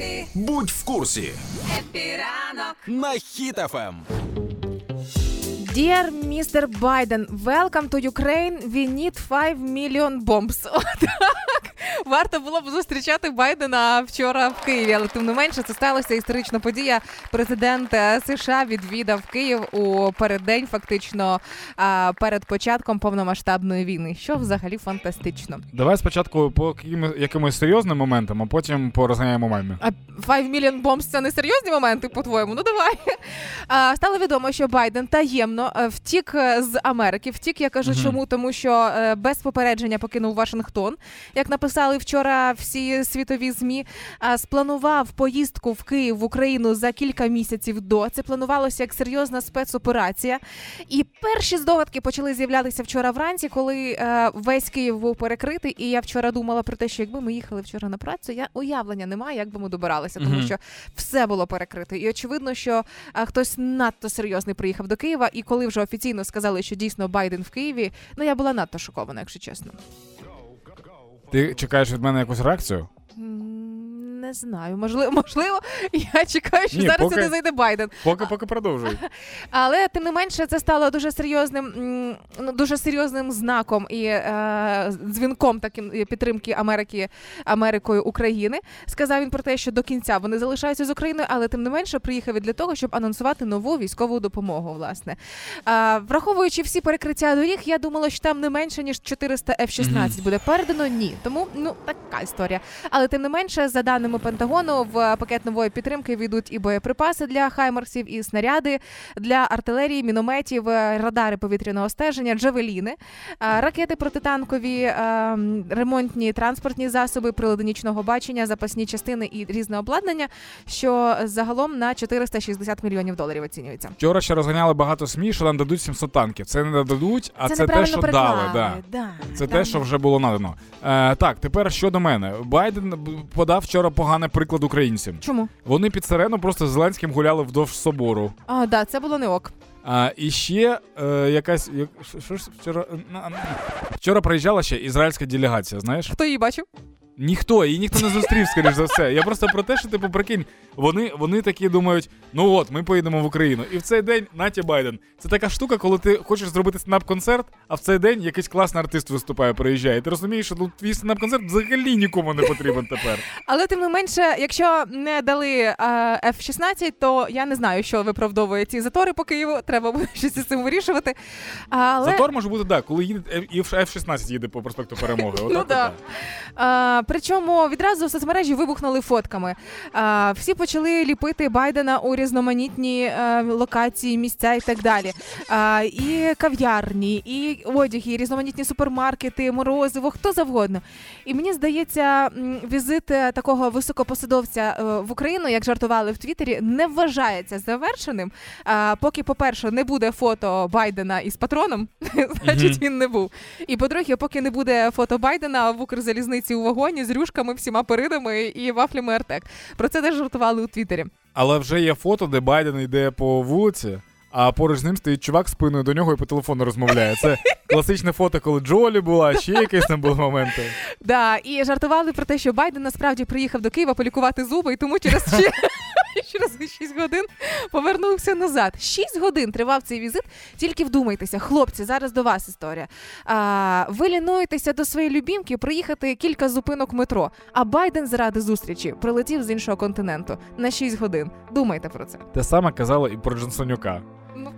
Хеппі, Будь в курсі Хеппі ранок. на Хіт FM. Dear Mr. Biden, welcome to Ukraine. We need 5 million bombs. Отак. Варто було б зустрічати Байдена вчора в Києві, але тим не менше це сталася історична подія. Президент е, США відвідав Київ у переддень, фактично перед початком повномасштабної війни, що взагалі фантастично. Давай спочатку по якимось серйозним моментам, а потім порозганяємо меми. А 5 million bombs – це не серйозні моменти, по-твоєму? Ну давай. А, стало відомо, що Байден таємно е, втік е, з Америки. Втік, я кажу, Мгм. чому? Тому що без попередження покинув Вашингтон. Як написали вчора всі світові змі, спланував поїздку в Київ в Україну за кілька місяців до. Це планувалося як серйозна спецоперація. І перші здогадки почали з'являтися вчора вранці, коли е, весь Київ був перекритий. І я вчора думала про те, що якби ми їхали вчора на працю, я уявлення немає, як би ми добиралися, тому що все було перекрито. І очевидно, що хтось надто серйозний приїхав до Києва. І коли вже офіційно сказали, що дійсно Байден в Києві, ну я була надто шокована, якщо чесно. Ти чекаєш від мене якусь реакцію? Не знаю, можливо, можливо, я чекаю, що Ні, зараз поки- сюди зайде Байден. Поки поки продовжуй. Але тим не менше, це стало дуже серйозним, ну дуже серйозним знаком і е, дзвінком таким підтримки Америки Америкою України. Сказав він про те, що до кінця вони залишаються з Україною, але тим не менше приїхав і для того, щоб анонсувати нову військову допомогу. Власне, е, враховуючи всі перекриття доріг, я думала, що там не менше ніж 400 F-16 буде передано. Ні, тому ну така історія. Але тим не менше, за даними Пентагону, в пакет нової підтримки війдуть і боєприпаси для хаймерсів, і снаряди для артилерії, мінометів, е, радари повітряного стеження, джавеліни, е, ракети протитанкові, е, ремонтні транспортні засоби, прилади нічного бачення, запасні частини і різне обладнання, що загалом на 460 мільйонів доларів оцінюється. Вчора ще розганяли багато СМІ, що нам дадуть 700 танків. Це не дадуть, а це, те, що переклали. дали. Да. Да, Це там- те, що вже було надано. Е, так, тепер щодо мене. Байден подав вчора поганий приклад українцям. Чому? Вони під сирену просто з Зеленським гуляли вдовж собору. А, да, це було не ок. А, і ще е, якась. як- що- ж вчора. на- на- Вчора приїжджала ще ізраїльська делегація, знаєш? Хто її бачив? Ніхто, її ніхто не зустрів, скоріш за все. Я просто про те, що типу, прикинь, вони, вони такі думають: ну от, ми поїдемо в Україну. І в цей день Натя Байден. Це така штука, коли ти хочеш зробити стендап-концерт, а в цей день якийсь класний артист виступає, приїжджає. І ти розумієш, що ну, твій стендап-концерт взагалі нікому не потрібен тепер. Але тим не менше, якщо не дали е, F-16, то я не знаю, що виправдовує ці затори по Києву. Треба буде щось із цим вирішувати. Але Затор може бути так, коли їде F- і F-16 їде по проспекту перемоги. Отак Ну да. А, причому відразу в соцмережі вибухнули фотками. Всі почали ліпити Байдена у різноманітні е, локації, місця і так далі. І кав'ярні, і одяги, і різноманітні супермаркети, морозиво, хто завгодно. І мені здається, візит е, такого високопосадовця е, в Україну, як жартували в Твіттері, не вважається завершеним. А, поки, по-перше, не буде фото Байдена із патроном, значить він не був. І по-друге, поки не буде фото Байдена в Укрзалізниці у вагоні з рюшками, всіма перидами і вафлями Артек. Про це теж жартували у Твіттері. Але вже є фото, де Байден йде по вулиці, а поруч з ним стоїть чувак спиною до нього і по телефону розмовляє. Це класичне фото, коли Джолі була, ще якісь там були моменти. Да, і жартували про те, що Байден насправді приїхав до Києва полікувати зуби, і тому через ще. Через 6 годин повернувся назад. 6 годин тривав цей візит. Тільки вдумайтеся, хлопці, зараз до вас історія. А, ви лінуєтеся до своєї любімки проїхати кілька зупинок метро. А Байден заради зустрічі прилетів з іншого континенту на 6 годин. Думайте про це. Те саме казало і про Джонсонюка. Ну